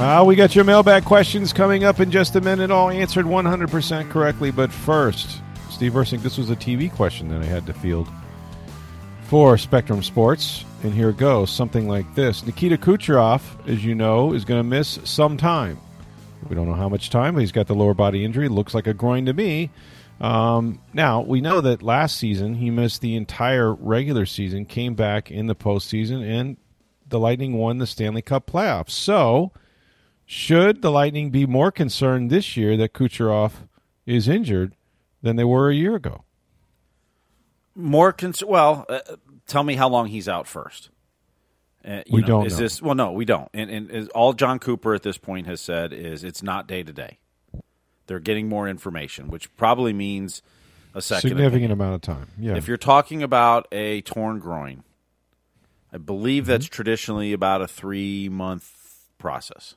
Uh, we got your mailbag questions coming up in just a minute, all answered 100% correctly. But first, Steve Ersing, this was a TV question that I had to field for Spectrum Sports. And here goes something like this Nikita Kucherov, as you know, is going to miss some time. We don't know how much time, but he's got the lower body injury. Looks like a groin to me. Um, now, we know that last season he missed the entire regular season, came back in the postseason, and the Lightning won the Stanley Cup playoffs. So, should the Lightning be more concerned this year that Kucherov is injured than they were a year ago? More cons- well, uh, tell me how long he's out first. Uh, We know, don't Is know. this well? No, we don't. And, and is, all Jon Cooper at this point has said is it's not day to day. They're getting more information, which probably means a second Significant opinion. amount of time. Yeah. If you're talking about a torn groin, I believe that's Mm-hmm. traditionally about a three month process.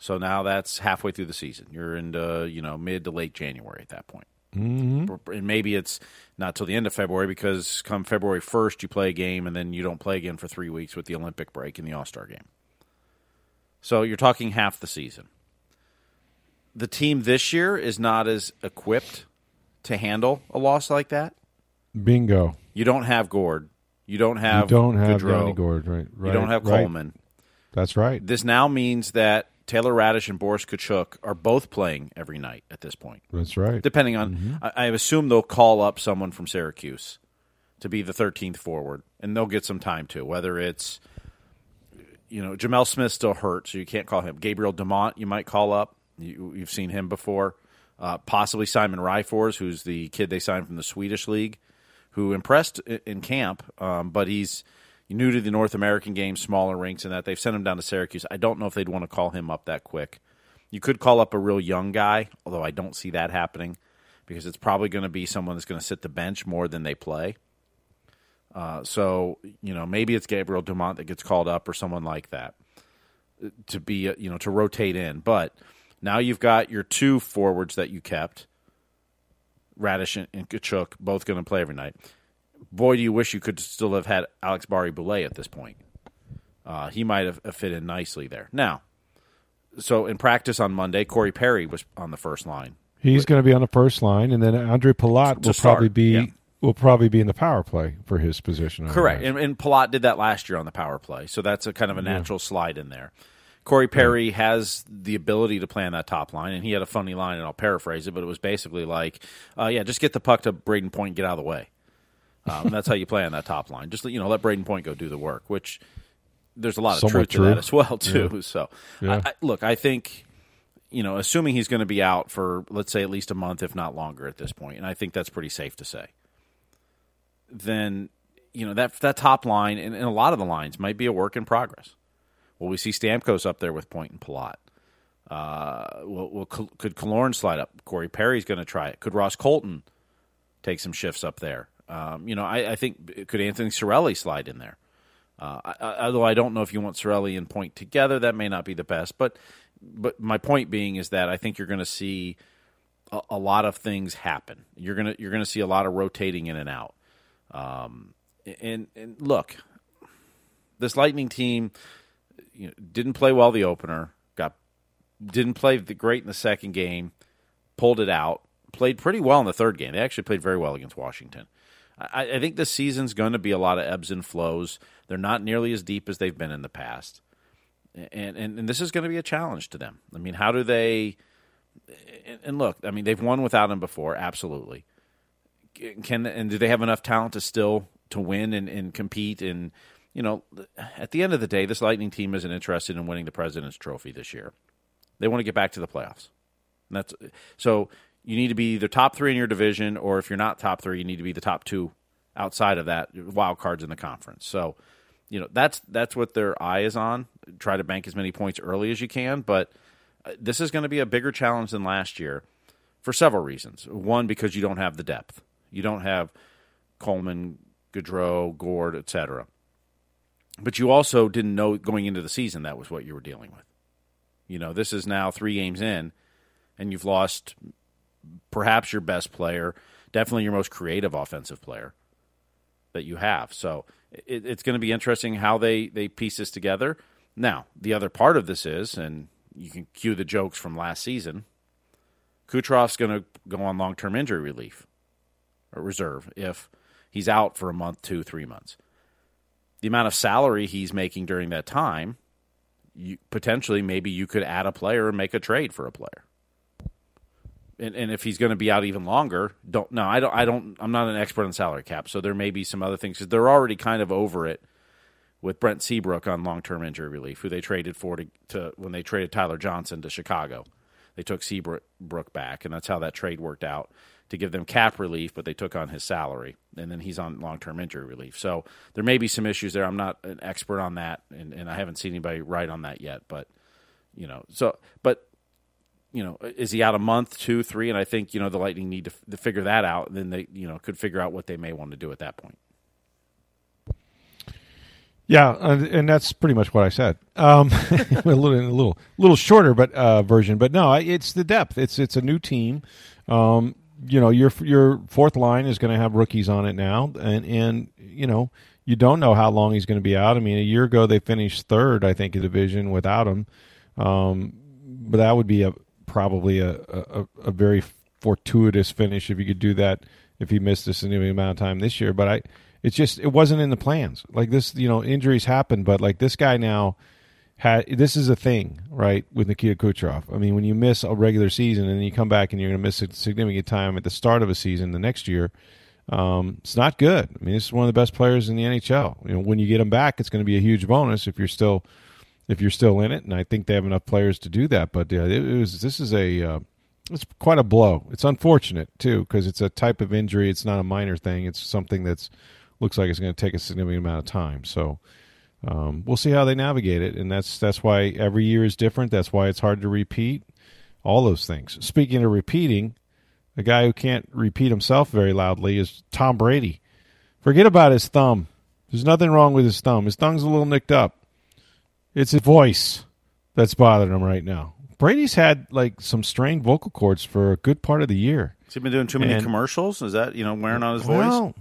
So now that's halfway through the season. You're into you know mid to late January at that point. Mm-hmm. And maybe it's not till the end of February because come February 1st you play a game and then you don't play again for three weeks with the Olympic break and the All Star game. So you're talking half the season. The team this year is not as equipped to handle a loss like that. Bingo. You don't have Gourde. You don't have you don't have. Yanni Gourde, right? right? You don't have right. Coleman. That's right. This now means that Taylor Raddysh and Boris Katchouk are both playing every night at this point. That's right. Depending on, I, I assume they'll call up someone from Syracuse to be the 13th forward, and they'll get some time too. Whether it's, you know, Gemel Smith still hurt, so you can't call him. Gabriel Dumont, you might call up. You, you've seen him before. Uh, possibly Simon Ryfors, who's the kid they signed from the Swedish league, who impressed in camp, um, but he's new to the North American game, smaller rinks, and that they've sent him down to Syracuse. I don't know if they'd want to call him up that quick. You could call up a real young guy, although I don't see that happening because it's probably going to be someone that's going to sit the bench more than they play. Uh, so you know maybe it's Gabriel Dumont that gets called up or someone like that uh, to be uh, you know to rotate in. But now you've got your two forwards that you kept, Raddysh and, and Katchouk, both going to play every night. Boy, do you wish you could still have had Alex Barré-Boulet at this point. Uh, he might have fit in nicely there. Now, so in practice on Monday, Corey Perry was on the first line. He's going to be on the first line, and then Andre Palat will start, probably be yeah. will probably be in the power play for his position. Correct. And, and Palat did that last year on the power play, so that's a kind of a natural slide in there. Corey Perry has the ability to play on that top line, and he had a funny line, and I'll paraphrase it, but it was basically like, uh, "Yeah, just get the puck to Brayden Point, and get out of the way." Um, and that's how you play on that top line. Just you know, let Brayden Point go do the work. Which there's a lot of Somewhat truth to that as well, too. So, Yeah. I, I, look, I think you know, assuming he's going to be out for let's say at least a month, if not longer, at this point, and I think that's pretty safe to say. Then you know that that top line and, and a lot of the lines might be a work in progress. Well, we see Stamkos up there with Point and Palat. Uh, will, will, could Killorn slide up? Corey Perry's going to try it. Could Ross Colton take some shifts up there? Um, you know, I, I think could Anthony Cirelli slide in there? Uh, I, I, although I don't know if you want Sorelli and Point together, that may not be the best. But but my point being is that I think you're going to see a, a lot of things happen. You're gonna you're gonna see a lot of rotating in and out. Um, and and look, this Lightning team you know, didn't play well the opener. Got didn't play the great in the second game. Pulled it out. Played pretty well in the third game. They actually played very well against Washington. I, I think this season's going to be a lot of ebbs and flows. They're not nearly as deep as they've been in the past, and and, and this is going to be a challenge to them. I mean, how do they? And, and look, I mean, they've won without him before, absolutely. Can and do they have enough talent to still to win and, and compete? And you know, at the end of the day, this Lightning team isn't interested in winning the President's Trophy this year. They want to get back to the playoffs. And that's so you need to be either top three in your division, or if you're not top three, you need to be the top two outside of that wild cards in the conference. So, you know, that's that's what their eye is on. Try to bank as many points early as you can, but uh, this is going to be a bigger challenge than last year for several reasons. One, because you don't have the depth. You don't have Coleman, Goodrow, Gourde, etc. But you also didn't know going into the season that was what you were dealing with. You know, this is now three games in, and you've lost perhaps your best player, definitely your most creative offensive player that you have. So it, it's going to be interesting how they, they piece this together. Now, the other part of this is, and you can cue the jokes from last season, Kucherov's going to go on long term injury relief or reserve if he's out for a month, two, three months. The amount of salary he's making during that time, you, potentially, maybe you could add a player and make a trade for a player. And, and if he's going to be out even longer, don't no, I don't, I don't, I'm not an expert on salary cap, so there may be some other things because they're already kind of over it with Brent Seabrook on long term injury relief, who they traded for to, to when they traded Tyler Johnson to Chicago. They took Seabrook back, and that's how that trade worked out to give them cap relief, but they took on his salary, and then he's on long term injury relief. So there may be some issues there. I'm not an expert on that, and, and I haven't seen anybody write on that yet. But you know, so but you know, is he out a month, two, three? And I think you know the Lightning need to, to figure that out. And then they you know could figure out what they may want to do at that point. Yeah, and that's pretty much what I said. Um, a little, a little, little shorter, but uh, version. But no, it's the depth. It's it's a new team. Um, you know, your your fourth line is going to have rookies on it now, and and you know, you don't know how long he's going to be out. I mean, a year ago they finished third, I think, in division without him. Um, but that would be a probably a, a, a very fortuitous finish if you could do that if he missed a significant amount of time this year. But I it's just it wasn't in the plans. Like this, you know, injuries happen, but like this guy now had this is a thing, right, with Nikita Kucherov. I mean, when you miss a regular season and you come back and you're going to miss a significant time at the start of a season the next year, um, it's not good. I mean, this is one of the best players in the NHL. You know, when you get him back, it's going to be a huge bonus if you're still if you're still in it, and I think they have enough players to do that. But yeah, it was this is a uh, it's quite a blow. It's unfortunate too because it's a type of injury. It's not a minor thing. It's something that's looks like it's going to take a significant amount of time. So um, we'll see how they navigate it, and that's that's why every year is different. That's why it's hard to repeat. All those things. Speaking of repeating, a guy who can't repeat himself very loudly is Tom Brady. Forget about his thumb. There's nothing wrong with his thumb. His thumb's a little nicked up. It's his voice that's bothering him right now. Brady's had like some strained vocal cords for a good part of the year. Has he been doing too many and, commercials? Is that you know wearing on his voice? Well,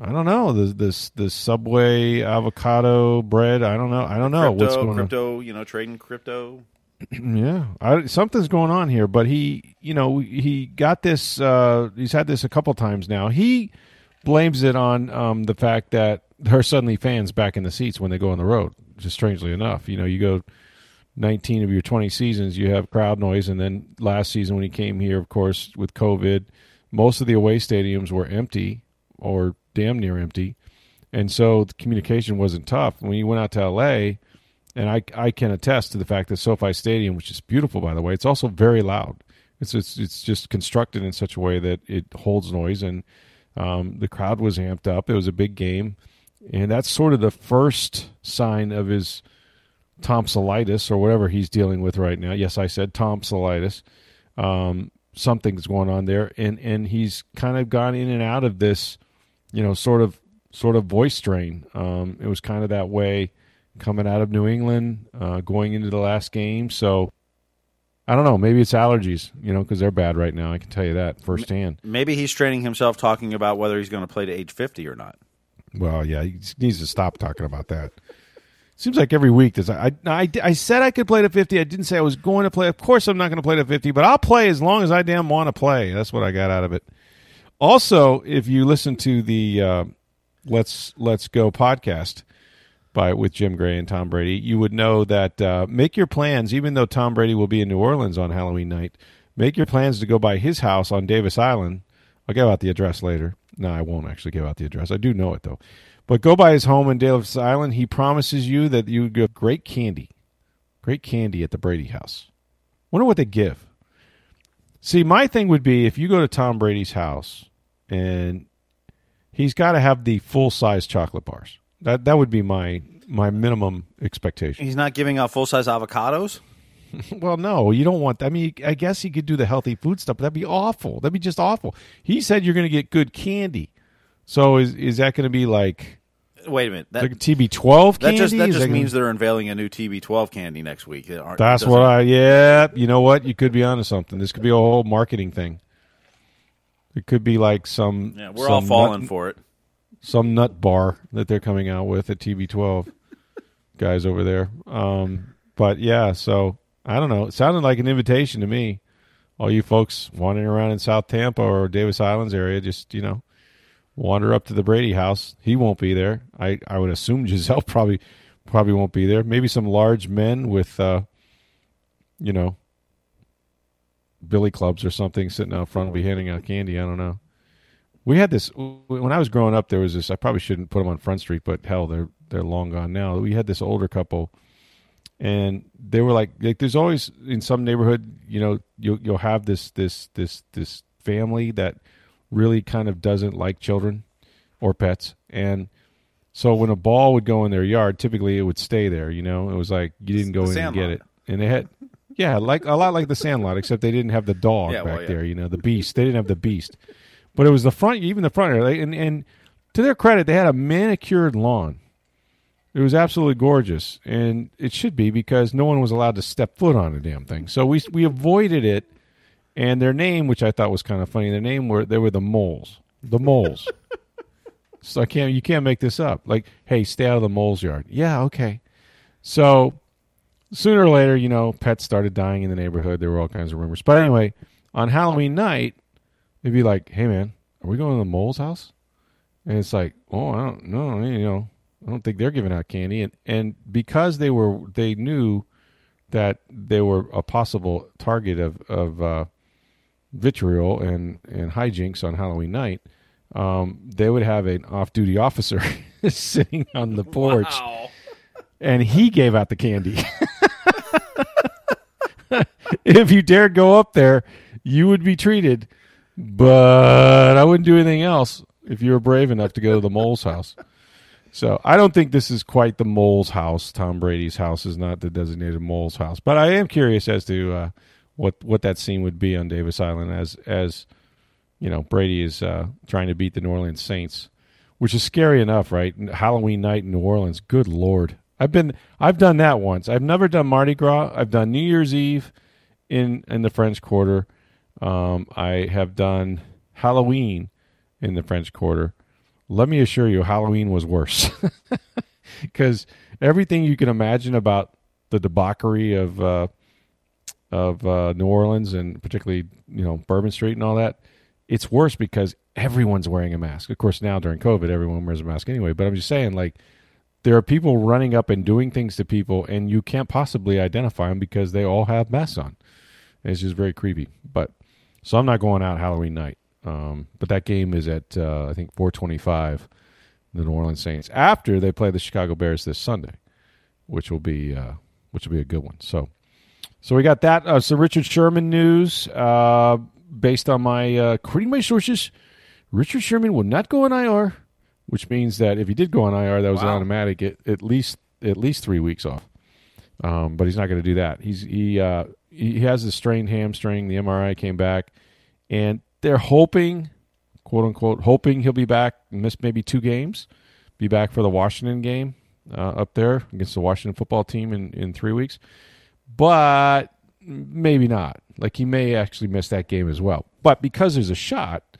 I don't know. The this the Subway avocado bread. I don't know. I don't know crypto, what's going crypto, on. You know, trading crypto. yeah, I, something's going on here. But he, you know, he got this. Uh, he's had this a couple times now. He blames it on um, the fact that there are suddenly fans back in the seats when they go on the road. Just strangely enough, you know, you go 19 of your 20 seasons, you have crowd noise, and then last season when he came here, of course, with COVID, most of the away stadiums were empty or damn near empty, and so the communication wasn't tough. When you went out to L.A., and I I can attest to the fact that SoFi Stadium, which is beautiful by the way, it's also very loud. It's it's it's just constructed in such a way that it holds noise, and um, the crowd was amped up. It was a big game, and that's sort of the first sign of his tonsillitis or whatever he's dealing with right now. Yes, I said tonsillitis. Um, something's going on there, and and he's kind of gone in and out of this you know, sort of sort of voice strain. Um, it was kind of that way coming out of New England, uh, going into the last game. So I don't know. Maybe it's allergies, you know, because they're bad right now. I can tell you that firsthand. Maybe he's straining himself talking about whether he's going to play to age fifty or not. Well, yeah, he needs to stop talking about that. Seems like every week does I, I I said I could play to fifty. I didn't say I was going to play. Of course, I'm not going to play to fifty, but I'll play as long as I damn want to play. That's what I got out of it. Also, if you listen to the uh, Let's Let's Go podcast by with Jim Gray and Tom Brady, you would know that uh, make your plans. Even though Tom Brady will be in New Orleans on Halloween night, make your plans to go by his house on Davis Island. I'll give out the address later. No, I won't actually give out the address. I do know it though. But go by his home in Davis Island. He promises you that you get great candy, great candy at the Brady house. Wonder what they give. See, my thing would be if you go to Tom Brady's house and he's got to have the full size chocolate bars. That that would be my my minimum expectation. He's not giving out full size avocados. well, no, you don't want. I mean, I guess he could do the healthy food stuff, but that'd be awful. That'd be just awful. He said you're going to get good candy. So is is that going to be like? Wait a minute. That, like TB12 that just that candy? Just gonna- means they're unveiling a new TB12 candy next week. That's what I. Yeah, you know what? You could be onto something. This could be a whole marketing thing. It could be like some. Yeah, we're all falling nut- for it. some nut bar that they're coming out with at TB12 guys over there. Um, but yeah, so I don't know. It sounded like an invitation to me. All you folks wandering around in South Tampa or Davis Islands area, just you know, wander up to the Brady house. He won't be there. I I would assume Gisele probably probably won't be there. Maybe some large men with, uh, you know, billy clubs or something sitting out front will be handing out candy. I don't know. We had this when I was growing up. There was this. I probably shouldn't put them on Front Street, but hell, they're they're long gone now. We had this older couple, and they were like, like there's always in some neighborhood, you know, you'll you'll have this this this this family that really kind of doesn't like children or pets, and so when a ball would go in their yard, typically it would stay there. You know, it was like you didn't go The in and get Sandlot. it, and they had. Yeah, like a lot like the Sandlot, except they didn't have the dog Yeah, back well, yeah. there. You know, the beast. They didn't have the beast but it was the front, even the front area. And, and to their credit, they had a manicured lawn. It was absolutely gorgeous, and it should be because no one was allowed to step foot on the damn thing. So we we avoided it. And their name, which I thought was kind of funny, their name were they were the moles, the moles. so I can't you can't make this up. Like, hey, stay out of the moles yard. Yeah, okay. So sooner or later, you know, pets started dying in the neighborhood. There were all kinds of rumors. But anyway, on Halloween night, they'd be like, "Hey, man, are we going to the mole's house?" And it's like, "Oh, I don't know. You know, I don't think they're giving out candy." And and because they were, they knew that they were a possible target of of uh, vitriol and and hijinks on Halloween night. Um, they would have an off-duty officer sitting on the porch, and he gave out the candy. if you dared go up there, you would be treated. But I wouldn't do anything else if you were brave enough to go to the mole's house. So I don't think this is quite the mole's house. Tom Brady's house is not the designated mole's house. But I am curious as to uh, what what that scene would be on Davis Island as as you know Brady is uh, trying to beat the New Orleans Saints, which is scary enough, right? Halloween night in New Orleans. Good lord, I've been I've done that once. I've never done Mardi Gras. I've done New Year's Eve in in the French Quarter. Um, I have done Halloween in the French Quarter. Let me assure you, Halloween was worse because everything you can imagine about the debauchery of uh, of uh, New Orleans and particularly you know Bourbon Street and all that. It's worse because everyone's wearing a mask. Of course, now during COVID, everyone wears a mask anyway. But I'm just saying, like, there are people running up and doing things to people, and you can't possibly identify them because they all have masks on. It's just very creepy. But so I'm not going out Halloween night. Um, but that game is at uh, I think 4:25, the New Orleans Saints after they play the Chicago Bears this Sunday, which will be uh, which will be a good one. So, so we got that. Uh, some Richard Sherman news uh, based on my uh, according my sources. Richard Sherman will not go on IR, which means that if he did go on IR, that was Wow. automatic at, at least at least three weeks off. Um, but he's not going to do that. He's he uh, he has a strained hamstring. The MRI came back, and they're hoping, quote unquote, hoping he'll be back. Miss maybe two games, be back for the Washington game uh, up there against the Washington football team in in three weeks, but maybe not. Like he may actually miss that game as well. But because there's a shot,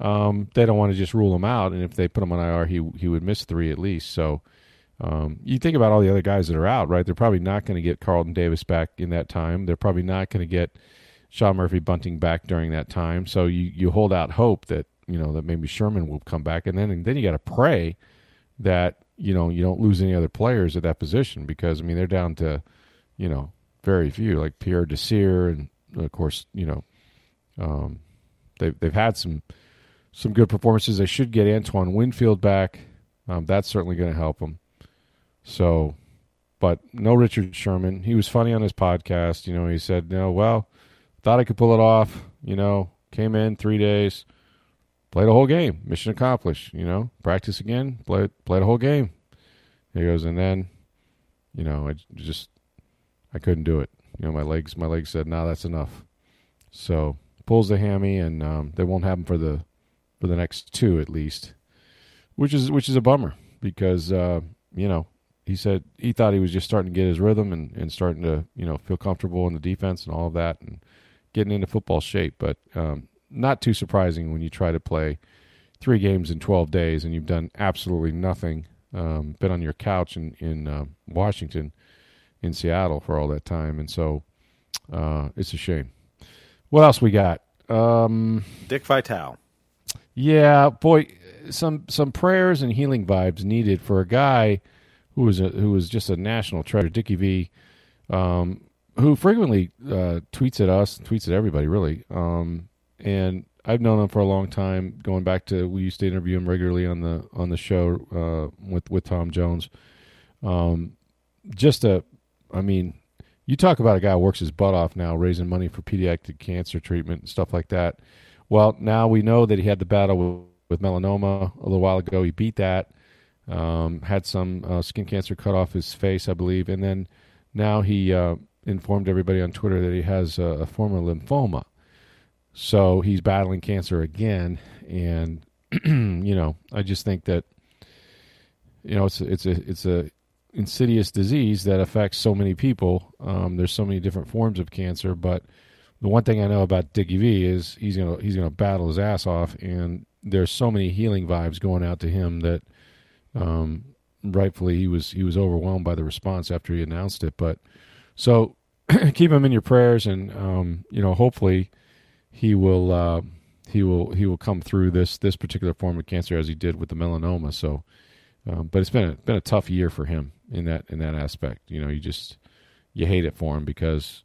um, they don't want to just rule him out. And if they put him on IR, he he would miss three at least. So. Um, you think about all the other guys that are out, right? They're probably not going to get Carlton Davis back in that time. They're probably not going to get Sean Murphy Bunting back during that time. So you, you hold out hope that you know that maybe Sherman will come back, and then and then you got to pray that you know you don't lose any other players at that position because I mean they're down to you know very few like Pierre Desir and of course you know um, they've they've had some some good performances. They should get Antoine Winfield back. Um, that's certainly going to help them. So, but no Richard Sherman. He was funny on his podcast. You know, he said, "No, well, thought I could pull it off. You know, came in three days, played a whole game. Mission accomplished. You know, practice again, played play the whole game. He goes, and then, you know, I just I couldn't do it. You know, my legs my legs said, "No, nah, that's enough." So pulls the hammy, and um, they won't have him for the for the next two at least, which is which is a bummer because uh, you know he said he thought he was just starting to get his rhythm and, and starting to you know feel comfortable in the defense and all of that and getting into football shape. But um, not too surprising when you try to play three games in 12 days and you've done absolutely nothing. Um, been on your couch in in uh, Washington, in Seattle for all that time, and so uh, it's a shame. What else we got? Um, Dick Vitale. Yeah, boy, some some prayers and healing vibes needed for a guy who was a, who was just a national treasure, Dickie V, um, who frequently uh, tweets at us, tweets at everybody, really. Um, and I've known him for a long time, going back to we used to interview him regularly on the on the show uh, with with Tom Jones. Um, just a, I mean, you talk about a guy who works his butt off now, raising money for pediatric cancer treatment and stuff like that. Well, now we know that he had the battle with, with melanoma a little while ago. He beat that. Um, had some uh, skin cancer cut off his face, I believe, and then now he uh, informed everybody on Twitter that he has a, a form of lymphoma. So he's battling cancer again, and you know, I just think that you know it's a, it's a it's a insidious disease that affects so many people. Um, there's so many different forms of cancer, but the one thing I know about Dickie V is he's gonna he's gonna battle his ass off, and there's so many healing vibes going out to him that um, rightfully he was he was overwhelmed by the response after he announced it. But so keep him in your prayers, and um, you know hopefully he will uh, he will he will come through this this particular form of cancer as he did with the melanoma. So, um, but it's been a, been a tough year for him in that in that aspect. You know, you just you hate it for him because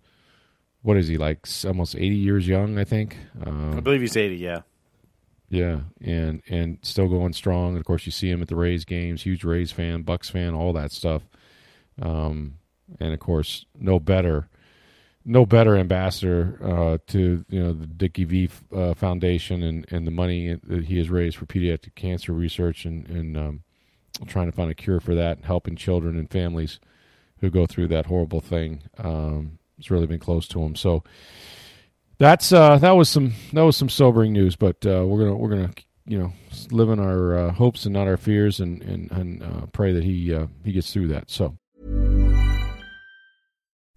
what is he like? Almost eighty years young, I think. Um, I believe he's eighty. Yeah. Yeah, and and still going strong. And of course, you see him at the Rays games. Huge Rays fan, Bucks fan, all that stuff. Um, and of course, no better no better ambassador uh, to you know the Dickie V uh, Foundation and, and the money that he has raised for pediatric cancer research and, and um, trying to find a cure for that, and helping children and families who go through that horrible thing. Um, it's really been close to him. So that's uh, that was some that was some sobering news. But uh, we're gonna we're gonna you know live in our uh, hopes and not our fears, and and, and uh, pray that he he gets through that. So.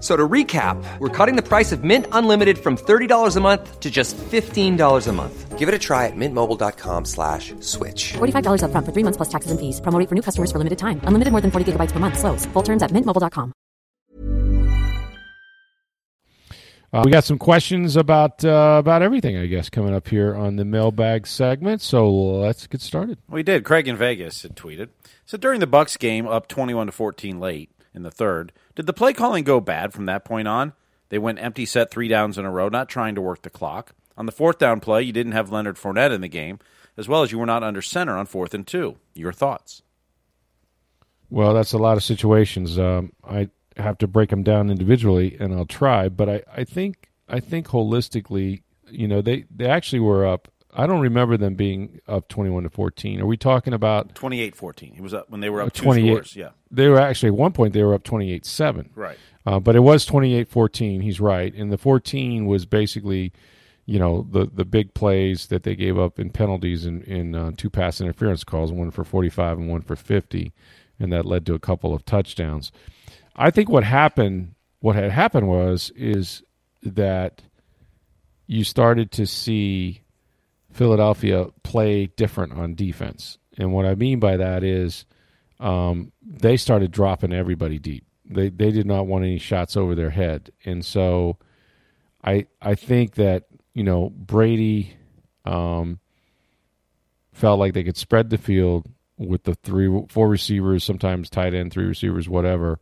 So to recap, we're cutting the price of Mint Unlimited from $30 a month to just $15 a month. Give it a try at mintmobile.com slash switch. $45 up front for three months plus taxes and fees. Promoting for new customers for limited time. Unlimited more than 40 gigabytes per month. Slows. Full terms at mintmobile.com. Uh, we got some questions about uh, about everything, I guess, coming up here on the mailbag segment. So let's get started. We did. Craig in Vegas had tweeted. So during the Bucks game, up 21 to 14 late in the third, did the play calling go bad from that point on? They went empty set three downs in a row, not trying to work the clock. On the fourth down play, you didn't have Leonard Fournette in the game, as well as you were not under center on fourth and two. Your thoughts? Well, that's a lot of situations. Um, I have to break them down individually, and I'll try. But I, I think I think holistically, you know, they they actually were up. I don't remember them being up twenty-one to fourteen. Are we talking about 28-14? He was up when they were up two scores. Yeah, they were actually at one point they were up 28-7. Right. Uh, but it was 28-14. He's right, and the fourteen was basically, you know, the the big plays that they gave up in penalties in in uh, two pass interference calls, one for forty-five and one for fifty, and that led to a couple of touchdowns. I think what happened, what had happened was, is that you started to see Philadelphia play different on defense. And what I mean by that is um, they started dropping everybody deep. They they did not want any shots over their head, and so I I think that you know Brady um, felt like they could spread the field with the three four receivers, sometimes tight end, three receivers, whatever,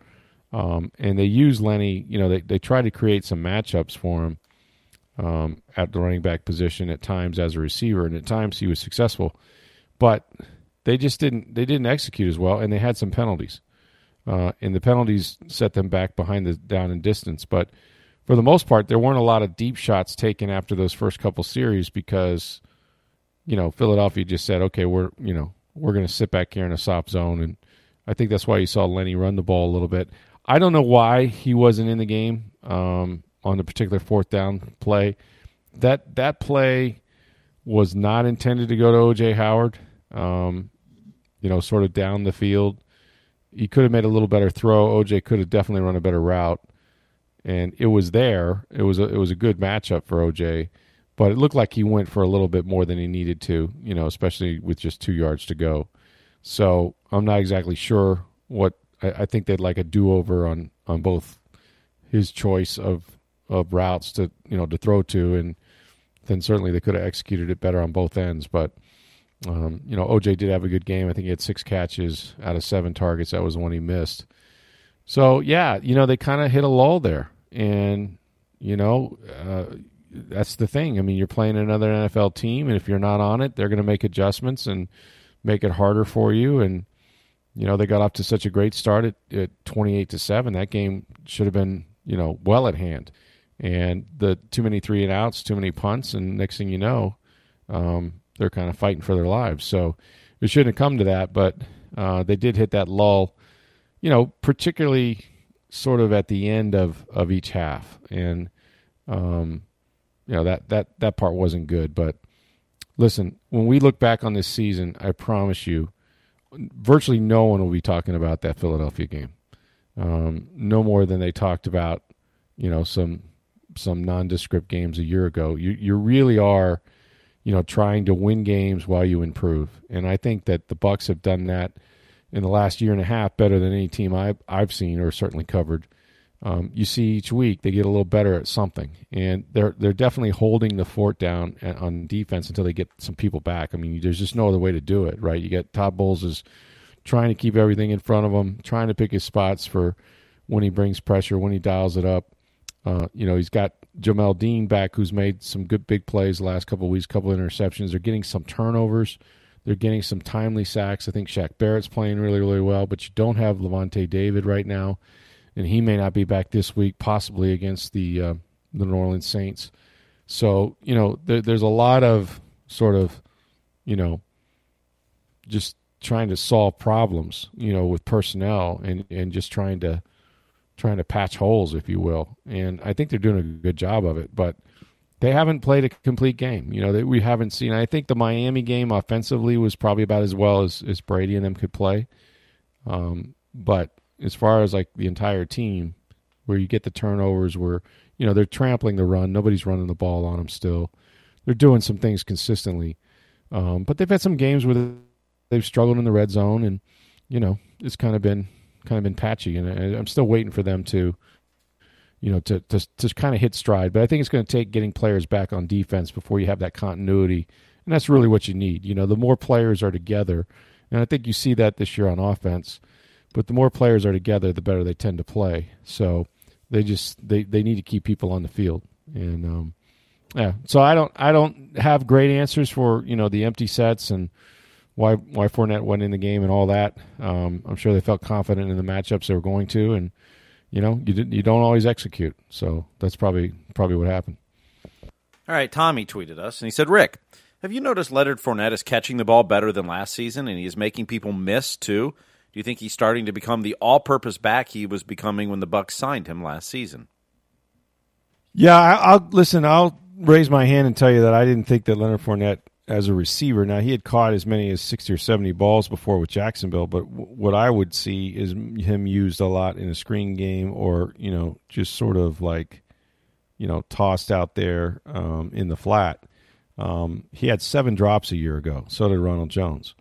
um, and they use Lenny. You know, they they try to create some matchups for him. Um, at the running back position at times as a receiver, and at times he was successful, but they just didn't they didn't execute as well, and they had some penalties, uh, and the penalties set them back behind the down and distance. But for the most part, there weren't a lot of deep shots taken after those first couple series because you know Philadelphia just said, okay, we're you know we're going to sit back here in a soft zone, and I think that's why you saw Lenny run the ball a little bit. I don't know why he wasn't in the game um, on the particular fourth down play. That that play was not intended to go to OJ Howard. Um, you know, sort of down the field. He could have made a little better throw. OJ could have definitely run a better route, and it was there. It was a, it was a good matchup for OJ, but it looked like he went for a little bit more than he needed to. You know, especially with just two yards to go. So I'm not exactly sure what I, I think they'd like a do over on on both his choice of of routes to you know to throw to, and then certainly they could have executed it better on both ends. But um, you know, OJ did have a good game. I think he had six catches out of seven targets. That was the one he missed. So yeah, you know they kind of hit a lull there, and you know uh, that's the thing. I mean, you're playing another NFL team, and if you're not on it, they're going to make adjustments and make it harder for you. And you know they got off to such a great start at, at 28 to seven. That game should have been you know well at hand. And the too many three and outs, too many punts, and next thing you know, um, they're kind of fighting for their lives. So it shouldn't have come to that, but uh, they did hit that lull. You know, particularly sort of at the end of of each half, and um, you know that that that part wasn't good, but listen, when we look back on this season, I promise you, virtually no one will be talking about that Philadelphia game. Um, no more than they talked about, you know, some some nondescript games a year ago. You you really are, you know, trying to win games while you improve, and I think that the Bucks have done that in the last year and a half better than any team I've I've seen or certainly covered um, you see each week they get a little better at something, and they're they're definitely holding the fort down on defense until they get some people back. I mean, there's just no other way to do it, right? You get Todd Bowles is trying to keep everything in front of him, trying to pick his spots for when he brings pressure, when he dials it up. Uh, you know, he's got Jamel Dean back, who's made some good big plays the last couple of weeks, couple of interceptions. They're getting some turnovers. They're getting some timely sacks. I think Shaq Barrett's playing really, really well, but you don't have Lavonte David right now and he may not be back this week, possibly against the uh, the New Orleans Saints. So you know, there, there's a lot of sort of, you know, just trying to solve problems, you know, with personnel and and just trying to trying to patch holes, if you will. And I think they're doing a good job of it, but they haven't played a complete game. You know, that we haven't seen. I think the Miami game offensively was probably about as well as, as Brady and them could play. Um, but as far as like the entire team, where you get the turnovers, where you know they're trampling the run, nobody's running the ball on them still. They're doing some things consistently, um, but they've had some games where they've struggled in the red zone, and you know it's kind of been kind of been patchy, and I'm still waiting for them to, you know, to to to kind of hit stride. But I think it's going to take getting players back on defense before you have that continuity, and that's really what you need. You know, the more players are together, and I think you see that this year on offense but the more players are together, the better they tend to play. So they just they, they need to keep people on the field, and um, yeah. So I don't I don't have great answers for you know the empty sets and why why Fournette went in the game and all that. Um, I'm sure they felt confident in the matchups they were going to, and you know you didn't you don't always execute. So that's probably probably what happened. All right, Tommy tweeted us and he said, Rick. Have you noticed Leonard Fournette is catching the ball better than last season, and he is making people miss too? Do you think he's starting to become the all-purpose back he was becoming when the Bucks signed him last season? Yeah, I, will listen. I'll raise my hand and tell you that I didn't think that Leonard Fournette as a receiver. Now he had caught as many as sixty or seventy balls before with Jacksonville, but w- what I would see is him used a lot in a screen game, or you know, just sort of like, you know, tossed out there um, in the flat. Um, he had seven drops a year ago. So did Ronald Jones.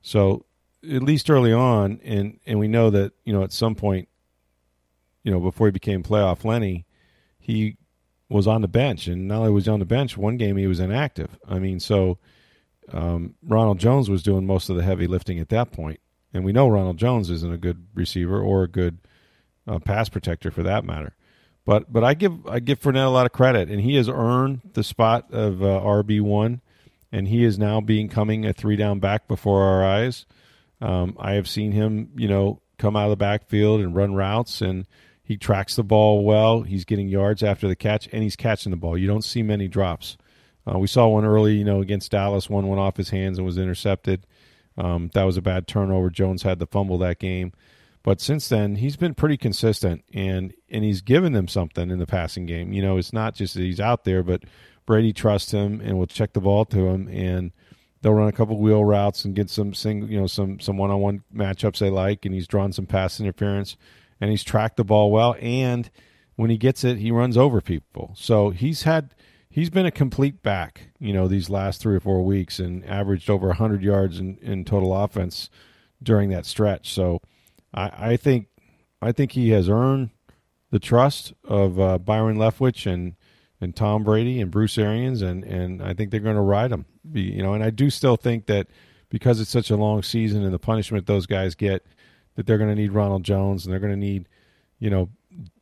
So at least early on, and and we know that you know at some point, you know before he became playoff Lenny, he was on the bench, and not only was on the bench, one game he was inactive. I mean, so um, Ronald Jones was doing most of the heavy lifting at that point, and we know Ronald Jones isn't a good receiver or a good uh, pass protector for that matter. But but I give I give Fournette a lot of credit, and he has earned the spot of uh, RB one, and he is now becoming a three down back before our eyes. Um, I have seen him, you know, come out of the backfield and run routes, and he tracks the ball well. He's getting yards after the catch, and he's catching the ball. You don't see many drops. Uh, we saw one early, you know, against Dallas. One went off his hands and was intercepted. Um, that was a bad turnover. Jones had the fumble that game. But since then, he's been pretty consistent, and and he's given them something in the passing game. You know, it's not just that he's out there, but Brady trusts him and will check the ball to him, and they'll run a couple wheel routes and get some single, you know, some some one on one matchups they like, and he's drawn some pass interference, and he's tracked the ball well, and when he gets it, he runs over people. So he's had he's been a complete back, you know, these last three or four weeks, and averaged over 100 yards in, in total offense during that stretch. So I, I think I think he has earned the trust of uh, Byron Leftwich and and Tom Brady and Bruce Arians, and and I think they're going to ride him. You know, and I do still think that because it's such a long season and the punishment those guys get, that they're going to need Ronald Jones and they're going to need, you know,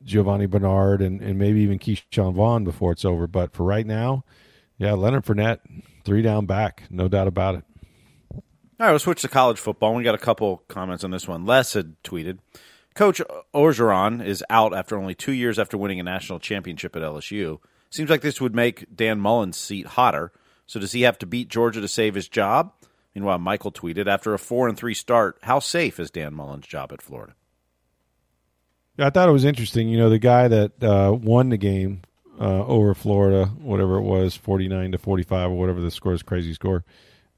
Giovani Bernard and, and maybe even Ke'Shawn Vaughn before it's over. But for right now, yeah, Leonard Fournette, three down back, no doubt about it. All right, we'll switch to college football. We got a couple comments on this one. Les had tweeted, Coach Orgeron is out after only two years after winning a national championship at LSU. Seems like this would make Dan Mullen's seat hotter. So does he have to beat Georgia to save his job? Meanwhile, Michael tweeted, after a four and three start, how safe is Dan Mullen's job at Florida? Yeah, I thought it was interesting. You know, the guy that uh, won the game uh, over Florida, whatever it was, forty nine to forty five or whatever the score is, crazy score.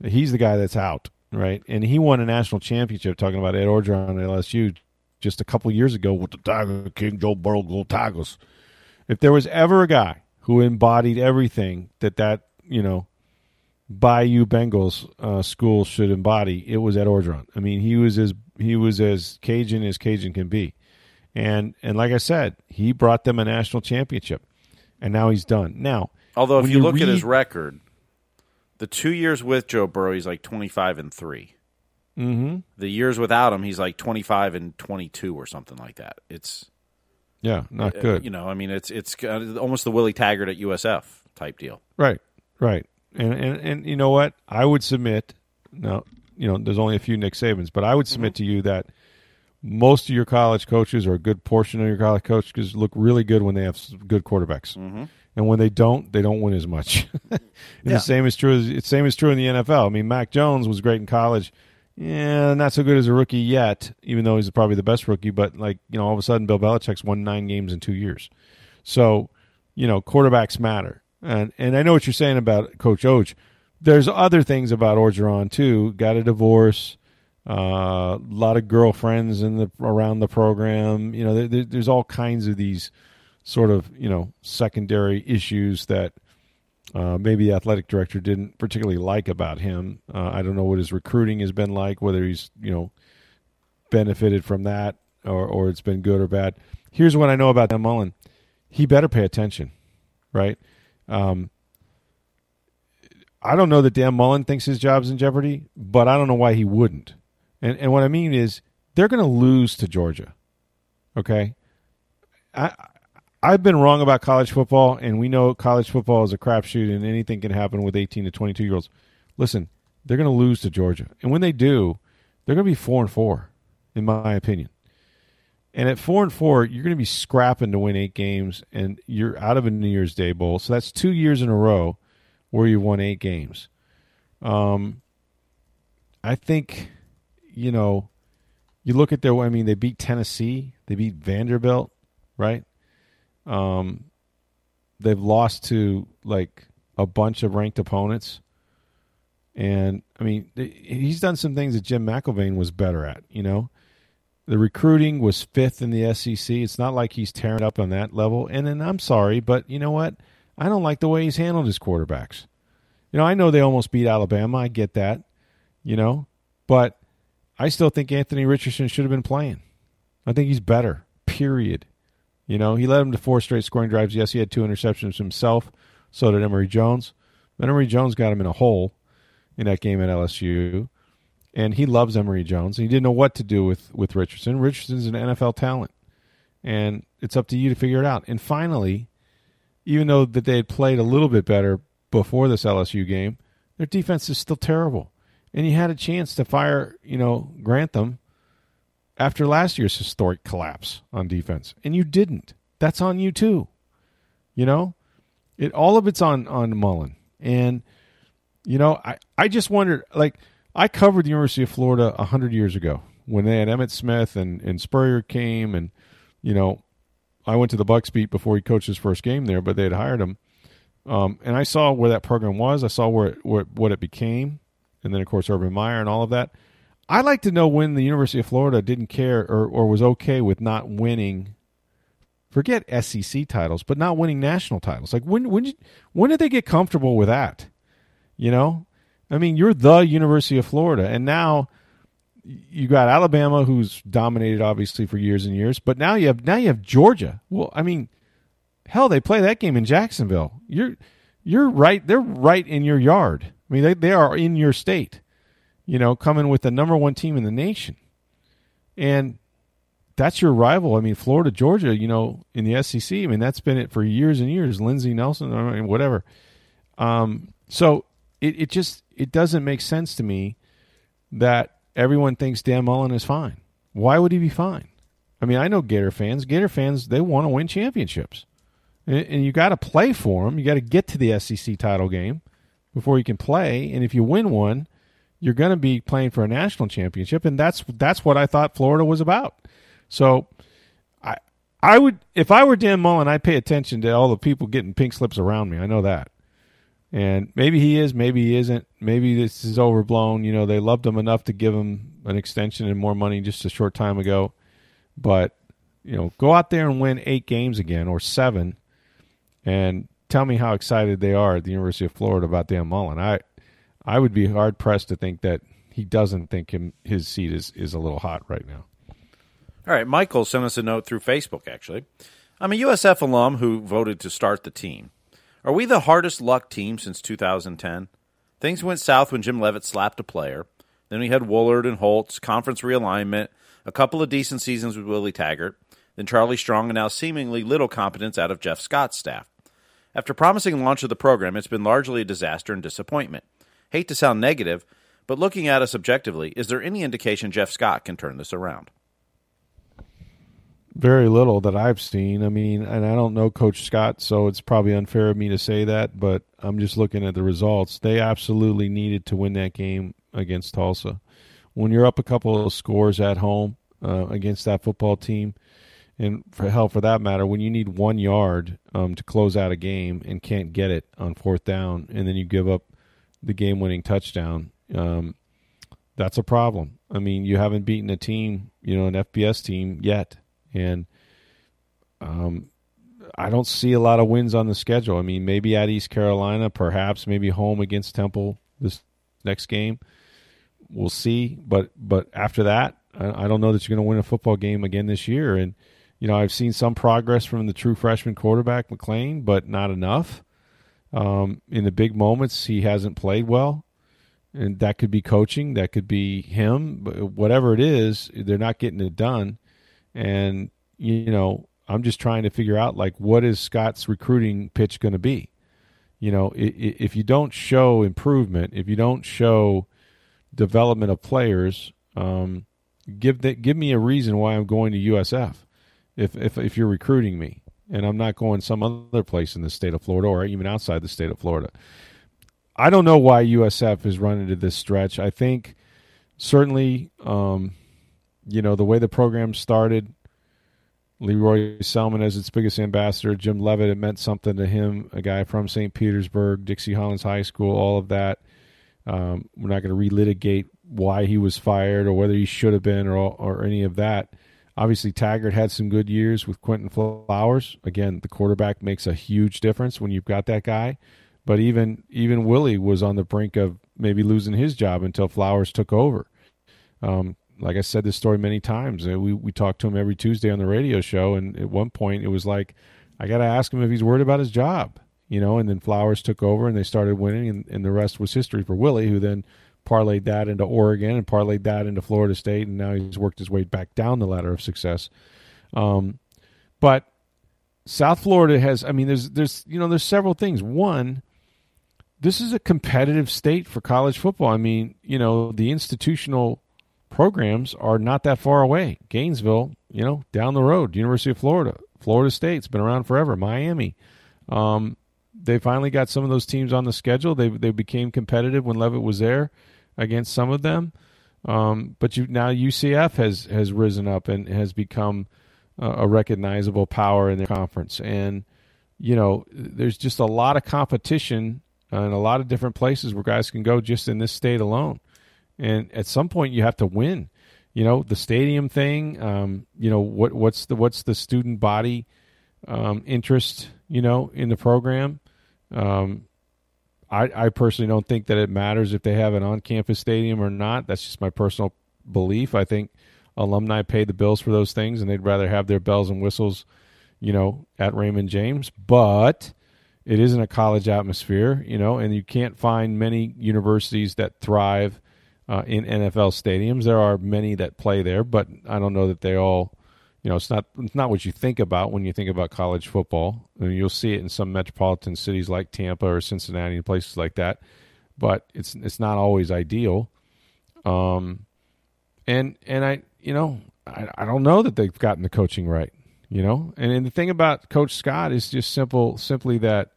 He's the guy that's out right? And he won a national championship. Talking about Ed Orgeron at LSU just a couple years ago with the Tiger King, Joe Burrow, Go Tigers. If there was ever a guy who embodied everything that that you know Bayou Bengals uh, school should embody, it was Ed Orgeron. I mean, he was as he was as Cajun as Cajun can be, and and like I said, he brought them a national championship, and now he's done. Now, although if you, you, look read, at his record, the two years with Joe Burrow, he's like twenty five and 3 mm-hmm. The years without him, he's like twenty five and twenty two or something like that. It's yeah, not uh, good. You know, I mean, it's it's almost the Willie Taggart at USF type deal. Right, right, and and and you know what? I would submit. Now, you know, there's only a few Nick Sabans, but I would submit mm-hmm. to you that most of your college coaches or a good portion of your college coaches look really good when they have good quarterbacks. Mm-hmm and when they don't, they don't win as much. and yeah. the same is true. As, same is true in the NFL. I mean, Mac Jones was great in college. Yeah, not so good as a rookie yet, even though he's probably the best rookie. But like you know, all of a sudden, Bill Belichick's won nine games in two years. So you know, quarterbacks matter. And and I know what you're saying about Coach Oach. There's other things about Orgeron too. Got a divorce. A uh, lot of girlfriends in the around the program. You know, there, there's all kinds of these sort of you know secondary issues that uh, maybe the athletic director didn't particularly like about him. Uh, I don't know what his recruiting has been like, whether he's you know benefited from that or or it's been good or bad. Here's what I know about Dan Mullen: he better pay attention, right? Um, I don't know that Dan Mullen thinks his job's in jeopardy, but I don't know why he wouldn't. And and what I mean is they're going to lose to Georgia. Okay, I I've been wrong about college football, and we know college football is a crapshoot, and anything can happen with 18 to 22 year olds. Listen, they're going to lose to Georgia, and when they do, they're going to be four and four, in my opinion. And at four and four, you're going to be scrapping to win eight games, and you're out of a New Year's Day bowl. So that's two years in a row where you've won eight games. Um, I think, you know, you look at their. I mean, they beat Tennessee, they beat Vanderbilt, right? Um, they've lost to like a bunch of ranked opponents. And I mean, he's done some things that Jim McElwain was better at. You know, the recruiting was fifth in the SEC. It's not like he's tearing up on that level. And then I'm sorry, but you know what? I don't like the way he's handled his quarterbacks. You know, I know they almost beat Alabama. I get that. You know, but I still think Anthony Richardson should have been playing. I think he's better. Period. You know, he led them to four straight scoring drives. Yes, he had two interceptions himself. So did Emory Jones. But Emory Jones got him in a hole in that game at LSU. And he loves Emory Jones. And he didn't know what to do with, with Richardson. Richardson's an NFL talent. and it's up to you to figure it out. And finally, even though that they had played a little bit better before this LSU game, their defense is still terrible. And you had a chance to fire, you know, Grantham after last year's historic collapse on defense, and you didn't. That's on you too. You know, it all of it's on on Mullen, and you know, I I just wondered, like, I covered the University of Florida a hundred years ago when they had Emmitt Smith and and Spurrier came, and you know, I went to the Bucs beat before he coached his first game there, but they had hired him, um, and I saw where that program was. I saw where, it, where what it became, and then of course Urban Meyer and all of that. I'd like to know when the University of Florida didn't care or, or was okay with not winning. Forget SEC titles, but not winning national titles. Like when when when did they get comfortable with that? You know, I mean, you're the University of Florida, and now you got Alabama, who's dominated obviously for years and years, but now you have now you have Georgia. Well, I mean, hell, they play that game in Jacksonville. You're you're right. They're right in your yard. I mean, they they are in your state you know, coming with the number one team in the nation. And that's your rival. I mean, Florida, Georgia, you know, in the SEC, I mean, that's been it for years and years. Lindsey Nelson, I mean, whatever. Um, so it, it just it doesn't make sense to me that everyone thinks Dan Mullen is fine. Why would he be fine? I mean, I know Gator fans. Gator fans, they want to win championships. And, and you got to play for them. You got to get to the SEC title game before you can play. And if you win one, you're going to be playing for a national championship, and that's that's what I thought Florida was about. So, I I would if I were Dan Mullen, I'd pay attention to all the people getting pink slips around me. I know that, and maybe he is, maybe he isn't. Maybe this is overblown. You know, they loved him enough to give him an extension and more money just a short time ago, but you know, go out there and win eight games again or seven, and tell me how excited they are at the University of Florida about Dan Mullen. I I would be hard pressed to think that he doesn't think him his seat is, is a little hot right now. All right, Michael sent us a note through Facebook. Actually, I'm a USF alum who voted to start the team. Are we the hardest luck team since 2010? Things went south when Jim Leavitt slapped a player. Then we had Woolard and Holtz, conference realignment, a couple of decent seasons with Willie Taggart, then Charlie Strong, and now seemingly little competence out of Jeff Scott's staff. After promising launch of the program, it's been largely a disaster and disappointment. Hate to sound negative, but looking at us objectively, is there any indication Jeff Scott can turn this around? Very little that I've seen. I mean, and I don't know Coach Scott, so it's probably unfair of me to say that, but I'm just looking at the results. They absolutely needed to win that game against Tulsa. When you're up a couple of scores at home uh, against that football team, and for hell, for that matter, when you need one yard um, to close out a game and can't get it on fourth down, and then you give up the game winning touchdown. Um, that's a problem. I mean, you haven't beaten a team, you know, an FBS team yet. And um, I don't see a lot of wins on the schedule. I mean, maybe at East Carolina, perhaps, maybe home against Temple this next game. We'll see. But but after that, I, I don't know that you're going to win a football game again this year. And, you know, I've seen some progress from the true freshman quarterback, McClain, but not enough. Um, in the big moments, he hasn't played well, and that could be coaching, that could be him, but whatever it is, they're not getting it done. And you know, I'm just trying to figure out like what is Scott's recruiting pitch going to be. You know, if you don't show improvement, if you don't show development of players, um, give that give me a reason why I'm going to USF. If if if you're recruiting me, and I'm not going some other place in the state of Florida or even outside the state of Florida. I don't know why USF is running to this stretch. I think certainly, um, you know, the way the program started, Lee Roy Selmon as its biggest ambassador, Jim Leavitt, it meant something to him, a guy from St. Petersburg, Dixie Hollins High School, all of that. Um, we're not going to relitigate why he was fired or whether he should have been or, or any of that. Obviously, Taggart had some good years with Quinton Flowers. Again, the quarterback makes a huge difference when you've got that guy. But even even Willie was on the brink of maybe losing his job until Flowers took over. Um, like I said this story many times. We we talked to him every Tuesday on the radio show, and at one point it was like, I got to ask him if he's worried about his job, you know. And then Flowers took over, and they started winning, and, and the rest was history for Willie, who then parlayed that into Oregon and parlayed that into Florida State, and now he's worked his way back down the ladder of success. Um, but South Florida has. I mean, there's there's you know there's several things. One, this is a competitive state for college football. I mean, you know, the institutional programs are not that far away. Gainesville, you know, down the road. University of Florida, Florida State's been around forever. Miami. Um, they finally got some of those teams on the schedule. They they became competitive when Leavitt was there against some of them. Um, but you now UCF has has risen up and has become a recognizable power in their conference. And you know, there's just a lot of competition in a lot of different places where guys can go just in this state alone. And at some point, you have to win. You know, the stadium thing. Um, you know, what what's the what's the student body um, interest? You know, in the program. Um, I, I personally don't think that it matters if they have an on-campus stadium or not. That's just my personal belief. I think alumni pay the bills for those things, and they'd rather have their bells and whistles, you know, at Raymond James. But it isn't a college atmosphere, you know, and you can't find many universities that thrive uh, in NFL stadiums. There are many that play there, but I don't know that they all, you know, it's not it's not what you think about when you think about college football. I mean, you'll see it in some metropolitan cities like Tampa or Cincinnati and places like that, but it's it's not always ideal. Um, and and I you know, I, I don't know that they've gotten the coaching right. You know, and, and the thing about Coach Scott is just simple, simply that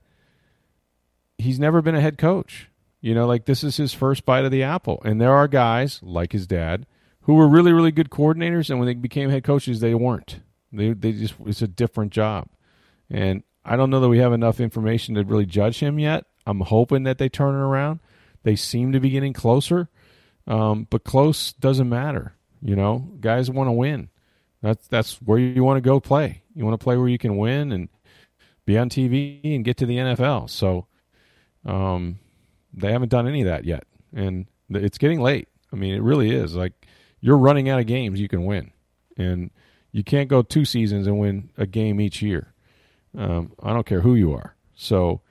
he's never been a head coach. You know, like this is his first bite of the apple, and there are guys like his dad who were really, really good coordinators, and when they became head coaches, they weren't. They they just it's a different job, and I don't know that we have enough information to really judge him yet. I'm hoping that they turn it around. They seem to be getting closer, um, but close doesn't matter. You know, guys want to win. That's that's where you want to go play. You want to play where you can win and be on TV and get to the NFL. So, um, they haven't done any of that yet, and it's getting late. I mean, it really is. Like you're running out of games you can win, and you can't go two seasons and win a game each year. Um, I don't care who you are. So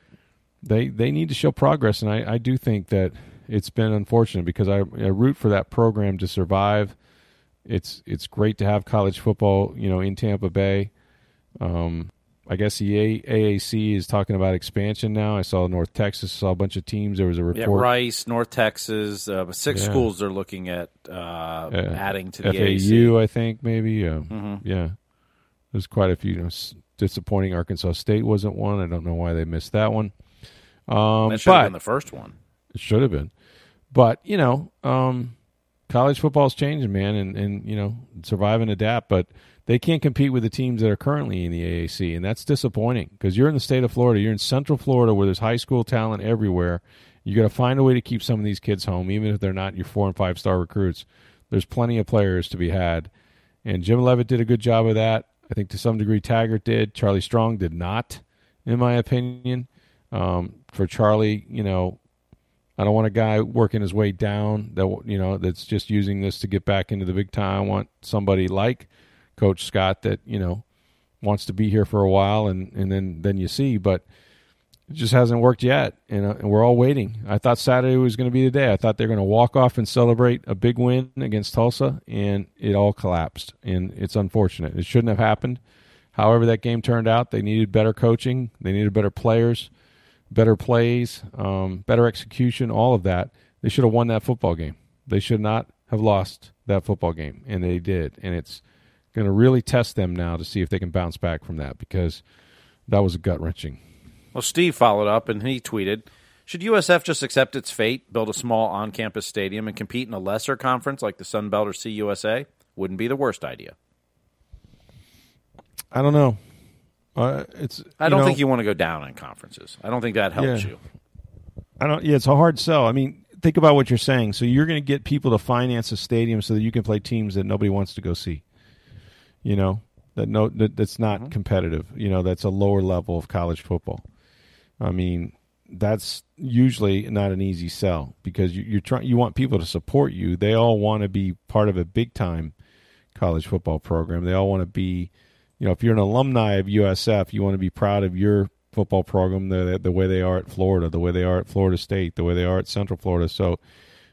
they they need to show progress, and I, I do think that it's been unfortunate because I, I root for that program to survive it's it's great to have college football, you know, in Tampa Bay. Um, I guess the AAC is talking about expansion now. I saw North Texas, saw a bunch of teams. There was a report. Yeah, Rice, North Texas, uh, six yeah. schools they're looking at uh, adding to the FAU, AAC. I think maybe. Mm-hmm. Yeah, there's quite a few. You know, disappointing. Arkansas State wasn't one. I don't know why they missed that one. Um, that should but, have been the first one. It should have been, but you know, um, college football's changing, man, and and you know survive and adapt. But they can't compete with the teams that are currently in the AAC, and that's disappointing because you're in the state of Florida, you're in Central Florida where there's high school talent everywhere. You got to find a way to keep some of these kids home, even if they're not your four and five star recruits. There's plenty of players to be had, and Jim Leavitt did a good job of that. I think to some degree Taggart did. Charlie Strong did not, in my opinion. Um, for Charlie, you know, I don't want a guy working his way down that you know that's just using this to get back into the big time. I want somebody like Coach Scott that you know wants to be here for a while and and then then you see, but it just hasn't worked yet, and, uh, and we're all waiting. I thought Saturday was going to be the day. I thought they're going to walk off and celebrate a big win against Tulsa, and it all collapsed, and it's unfortunate. It shouldn't have happened. However, that game turned out. They needed better coaching. They needed better players better plays, um, better execution, all of that. They should have won that football game. They should not have lost that football game, and they did. And it's going to really test them now to see if they can bounce back from that because that was gut wrenching. Well, Steve followed up and he tweeted Should USF just accept its fate, build a small on campus stadium, and compete in a lesser conference like the Sun Belt or CUSA? Wouldn't be the worst idea. I don't know. Uh, it's. I don't know, think you want to go down in conferences. I don't think that helps yeah. you. I don't. Yeah, it's a hard sell. I mean, think about what you're saying. So you're going to get people to finance a stadium so that you can play teams that nobody wants to go see. You know that no that, that's not mm-hmm. competitive. You know that's a lower level of college football. I mean, that's usually not an easy sell because you, you're trying. You want people to support you. They all want to be part of a big time college football program. They all want to be you know, if you're an alumni of USF, you want to be proud of your football program the the way they are at Florida, the way they are at Florida State, the way they are at Central Florida. So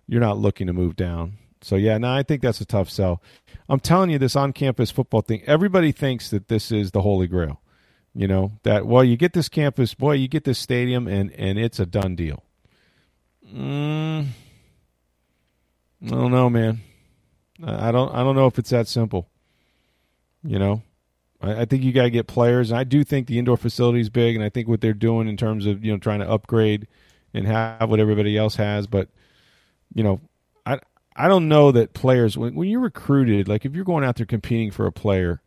you're not looking to move down. So yeah, no, I think that's a tough sell. I'm telling you, this on-campus football thing. Everybody thinks that this is the holy grail. You know that well, you get this campus, boy, you get this stadium, and and it's a done deal. Mm, I don't know, man. I don't. I don't know if it's that simple. You know, I, I think you got to get players. And I do think the indoor facility is big, and I think what they're doing in terms of you know trying to upgrade and have what everybody else has. But you know, I don't know that players when when you're recruited, like if you're going out there competing for a player,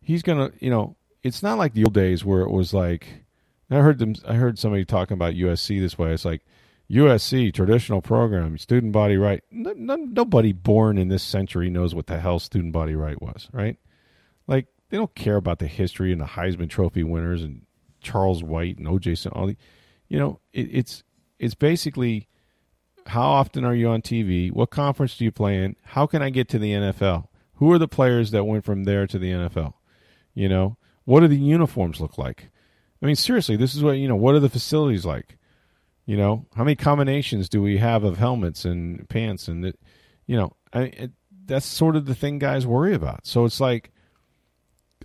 he's gonna you know it's not like the old days where it was like I heard them. I heard somebody talking about USC this way. It's like USC traditional program, student body right. No, no, nobody born in this century knows what the hell student body right was, right? Like they don't care about the history and the Heisman Trophy winners and Charles White and OJ. All the, you know, it, it's it's basically how often are you on TV? What conference do you play in? How can I get to the NFL? Who are the players that went from there to the NFL? You know, what do the uniforms look like? I mean, seriously, this is what you know. What are the facilities like? You know, how many combinations do we have of helmets and pants and it, you know, I, it, that's sort of the thing guys worry about. So it's like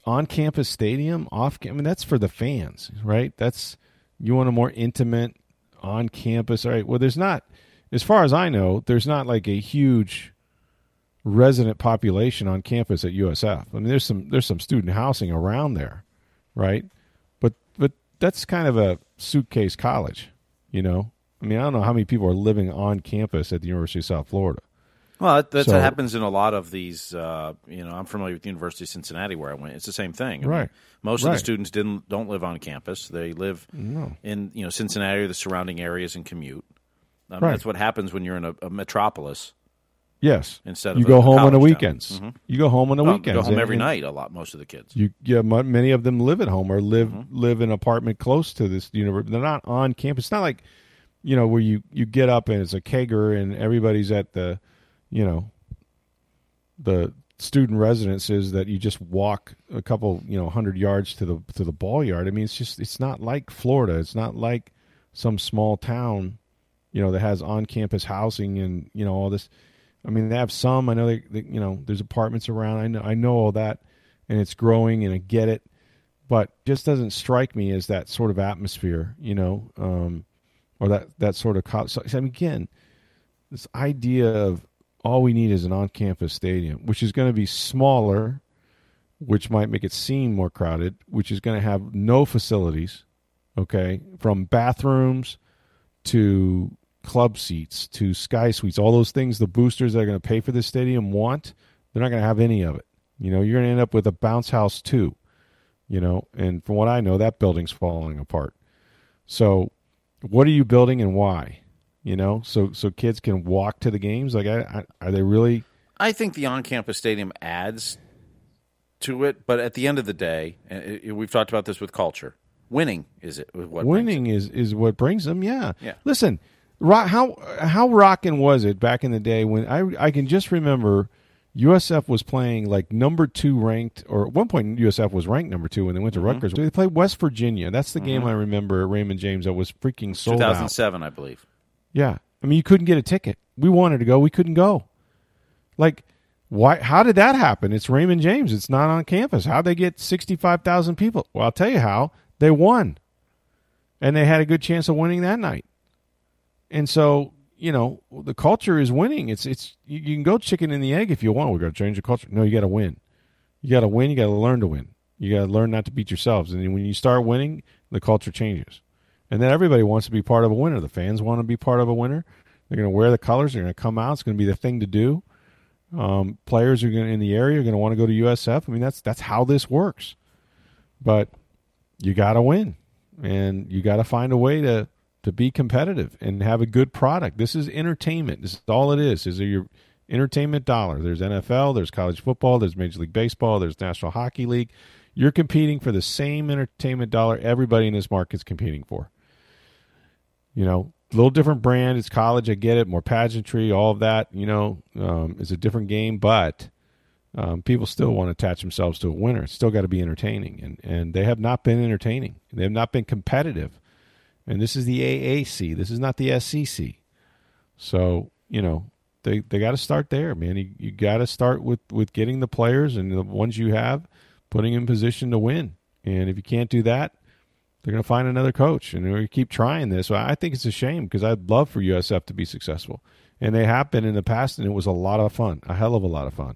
on campus stadium, off. I mean, that's for the fans, right? That's you want a more intimate on campus. All right. Well, there's not, as far as I know, there's not like a huge resident population on campus at USF. I mean, there's some there's some student housing around there, right? But but that's kind of a suitcase college, you know. I mean, I don't know how many people are living on campus at the University of South Florida. Well, that's So- what happens in a lot of these. Uh, you know, I'm familiar with the University of Cincinnati, where I went. It's the same thing. I mean, Right. most of the students didn't don't live on campus. They live in you know Cincinnati or the surrounding areas and commute. Um, Right. That's what happens when you're in a, a metropolis. Yes. Instead you go a home on the weekends. You go home on the weekends. go home every and night. A lot, most of the kids. You yeah, many of them live at home or live Mm-hmm. live in an apartment close to this university. They're not on campus. It's not like you know where you you get up and it's a kegger and everybody's at the you know the student residences that you just walk a couple you know hundred yards to the to the ball yard. I mean, it's just it's not like Florida. It's not like some small town, you know, that has on campus housing and you know all this. I mean, they have some. I know they, they you know there's apartments around. I know I know all that, and it's growing, and I get it, but just doesn't strike me as that sort of atmosphere, you know, um, or that that sort of. Co- so, I mean, again, this idea of all we need is an on-campus stadium, which is going to be smaller, which might make it seem more crowded, which is going to have no facilities, okay, from bathrooms to club seats to sky suites, all those things the boosters that are going to pay for this stadium want, they're not going to have any of it. You know, you're going to end up with a bounce house too. You know, and from what I know, that building's falling apart. So, what are you building and why? You know, so so kids can walk to the games. Like, I, I, are they really? I think the on-campus stadium adds to it, but at the end of the day, uh, uh, it- it- we've talked about this with culture. Winning is it what winning is is what brings them. Yeah. Yeah. Listen, rock, how how rocking was it back in the day when I I can just remember USF was playing like number two ranked, or at one point USF was ranked number two when they went Mm-hmm. to Rutgers. They played West Virginia. That's the game I remember at Raymond James that was freaking sold out. 2007, I believe. Yeah. I mean, you couldn't get a ticket. We wanted to go. We couldn't go. Like, why? How did that happen? It's Raymond James. It's not on campus. How'd they get 65,000 people? Well, I'll tell you how. They won. And they had a good chance of winning that night. And so, you know, the culture is winning. It's, it's, you, you can go chicken and the egg if you want. We're going to change the culture. No, you got to win. You got to win. You got to learn to win. You got to learn not to beat yourselves. And when you start winning, the culture changes. And then everybody wants to be part of a winner. The fans want to be part of a winner. They're going to wear the colors. They're going to come out. It's going to be the thing to do. Um, players are going to, in the area are going to want to go to USF. I mean, that's that's how this works. But you got to win, and you got to find a way to to be competitive and have a good product. This is entertainment. This is all it is. Is your entertainment dollar. There's NFL. There's college football. There's Major League Baseball. There's National Hockey League. You're competing for the same entertainment dollar everybody in this market's competing for. You know, a little different brand. It's college. I get it. More pageantry, all of that. You know, um, it's a different game, but um, people still want to attach themselves to a winner. It's still got to be entertaining, and and they have not been entertaining. They have not been competitive. And this is the AAC. This is not the SEC. So you know, they they got to start there, man. You, you got to start with with getting the players and the ones you have, putting in position to win. And if you can't do that, they're going to find another coach, and we keep trying this. I think it's a shame because I'd love for USF to be successful, and they have been in the past, and it was a lot of fun, a hell of a lot of fun.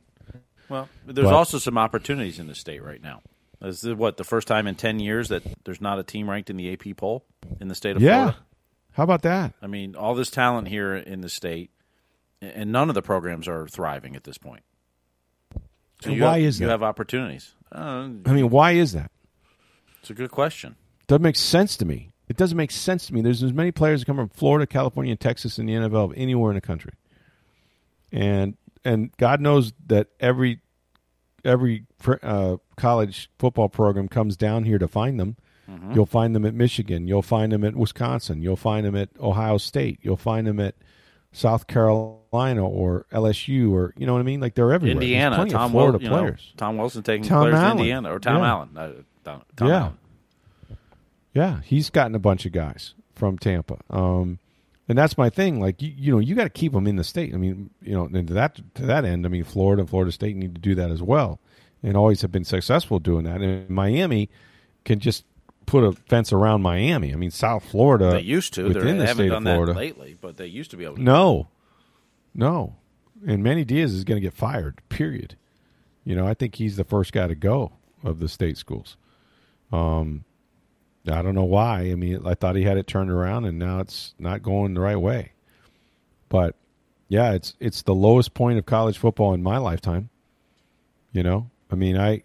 Well, there's But- also some opportunities in the state right now. This is what the first time in ten years that there's not a team ranked in the AP poll in the state of Yeah, Florida. how about that? I mean, all this talent here in the state, and none of the programs are thriving at this point. So And why have, is you that? have opportunities? Uh, I mean, why is that? it's a good question. Doesn't make sense to me. It doesn't make sense to me. There's as many players that come from Florida, California, and Texas in the NFL of anywhere in the country, and and God knows that every every uh, college football program comes down here to find them. You'll find them at Michigan. You'll find them at Wisconsin. You'll find them at Ohio State. You'll find them at South Carolina or LSU or you know what I mean. Like they're everywhere. Indiana, Tom Florida you know, players. Tom Wilson taking Tom players Allen. to Indiana or Tom Yeah. Allen. Uh, Tom, Tom Yeah. Allen. Yeah, he's gotten a bunch of guys from Tampa. Um, and that's my thing. Like you, you know, you got to keep them in the state. I mean, you know, and to that to that end, I mean, Florida and Florida State need to do that as well, and always have been successful doing that. And Miami can just put a fence around Miami. I mean, South Florida. They used to. within They're, the they haven't state done of Florida. that lately, but they used to be able to. No, no, and Manny Diaz is going to get fired. Period. You know, I think he's the first guy to go of the state schools. Um, I don't know why. I mean, I thought he had it turned around, and now it's not going the right way. But yeah, it's it's the lowest point of college football in my lifetime. You know, I mean, I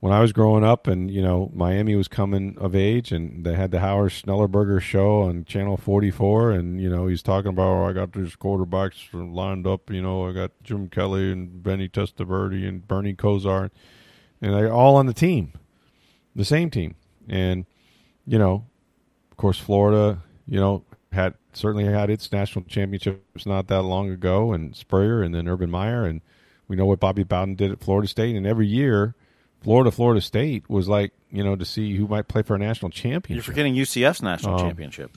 when I was growing up, and you know, Miami was coming of age, and they had the Howard Schnellenberger show on Channel Forty Four, and you know, he's talking about, oh, I got these quarterbacks lined up. You know, I got Jim Kelly and Vinny Testaverde and Bernie Kosar, and they're all on the team, the same team, and you know, of course, Florida, you know, had certainly had its national championships not that long ago, and Spurrier, and then Urban Meyer, and we know what Bobby Bowden did at Florida State, and every year, Florida, Florida State was like, you know, to see who might play for a national championship. You're forgetting UCF's national Um, championship.